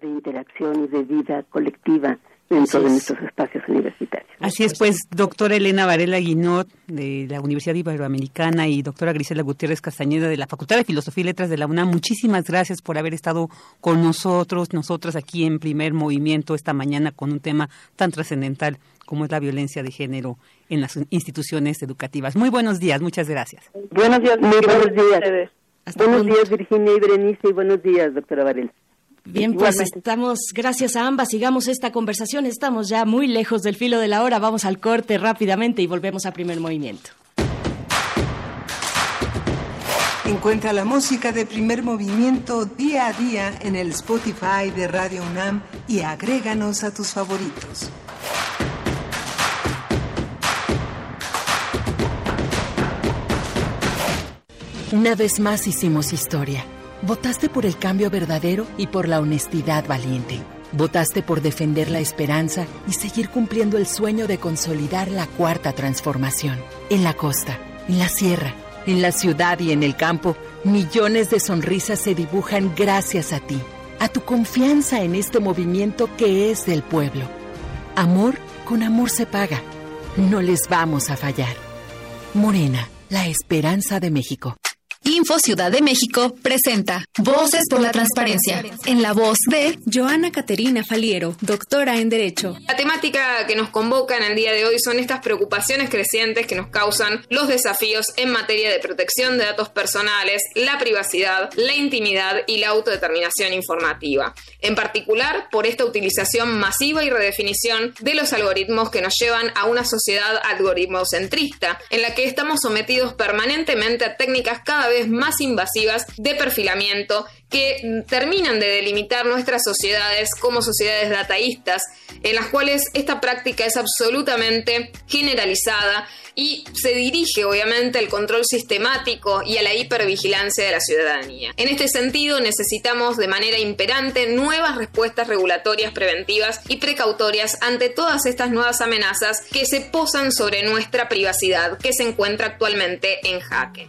de interacción y de vida colectiva dentro de nuestros espacios universitarios. Así es, pues, doctora Elena Varela Guinot, de la Universidad Iberoamericana, y doctora Grisela Gutiérrez Castañeda, de la Facultad de Filosofía y Letras de la UNAM, muchísimas gracias por haber estado con nosotros, nosotras aquí en primer movimiento esta mañana con un tema tan trascendental como es la violencia de género en las instituciones educativas. Muy buenos días, muchas gracias. Buenos días, muy buenos días. buenos días, Virginia y Berenice, y buenos días, doctora Varela. Bien, pues estamos, gracias a ambas, sigamos esta conversación. Estamos ya muy lejos del filo de la hora. Vamos al corte rápidamente y volvemos a primer movimiento. Encuentra la música de primer movimiento día a día en el Spotify de Radio UNAM y agréganos a tus favoritos. Una vez más hicimos historia Votaste por el cambio verdadero y por la honestidad valiente. Votaste por defender la esperanza y seguir cumpliendo el sueño de consolidar la cuarta transformación. En la costa, en la sierra, en la ciudad y en el campo, millones de sonrisas se dibujan gracias a ti, a tu confianza en este movimiento que es del pueblo. Amor con amor se paga. No les vamos a fallar. Morena, la esperanza de México. Info Ciudad de México presenta Voces por la Transparencia, en la voz de Joana Caterina Faliero, doctora en Derecho. La temática que nos convoca en el día de hoy son estas preocupaciones crecientes que nos causan los desafíos en materia de protección de datos personales, la privacidad, la intimidad y la autodeterminación informativa. En particular, por esta utilización masiva y redefinición de los algoritmos que nos llevan a una sociedad algoritmocentrista, en la que estamos sometidos permanentemente a técnicas cada vez más invasivas de perfilamiento que terminan de delimitar nuestras sociedades como sociedades dataístas, en las cuales esta práctica es absolutamente generalizada y se dirige obviamente al control sistemático y a la hipervigilancia de la ciudadanía. En este sentido, necesitamos de manera imperante nuevas respuestas regulatorias preventivas y precautorias ante todas estas nuevas amenazas que se posan sobre nuestra privacidad que se encuentra actualmente en jaque.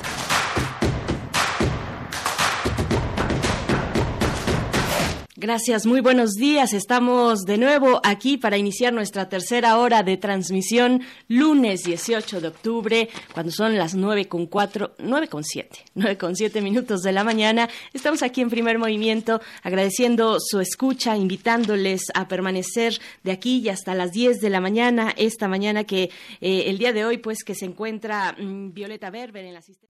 Gracias, muy buenos días. Estamos de nuevo aquí para iniciar nuestra tercera hora de transmisión, lunes 18 de octubre, cuando son las nueve con cuatro, nueve con siete, nueve con siete minutos de la mañana. Estamos aquí en primer movimiento, agradeciendo su escucha, invitándoles a permanecer de aquí y hasta las 10 de la mañana, esta mañana que eh, el día de hoy, pues que se encuentra mm, Violeta Berber en la asistencia.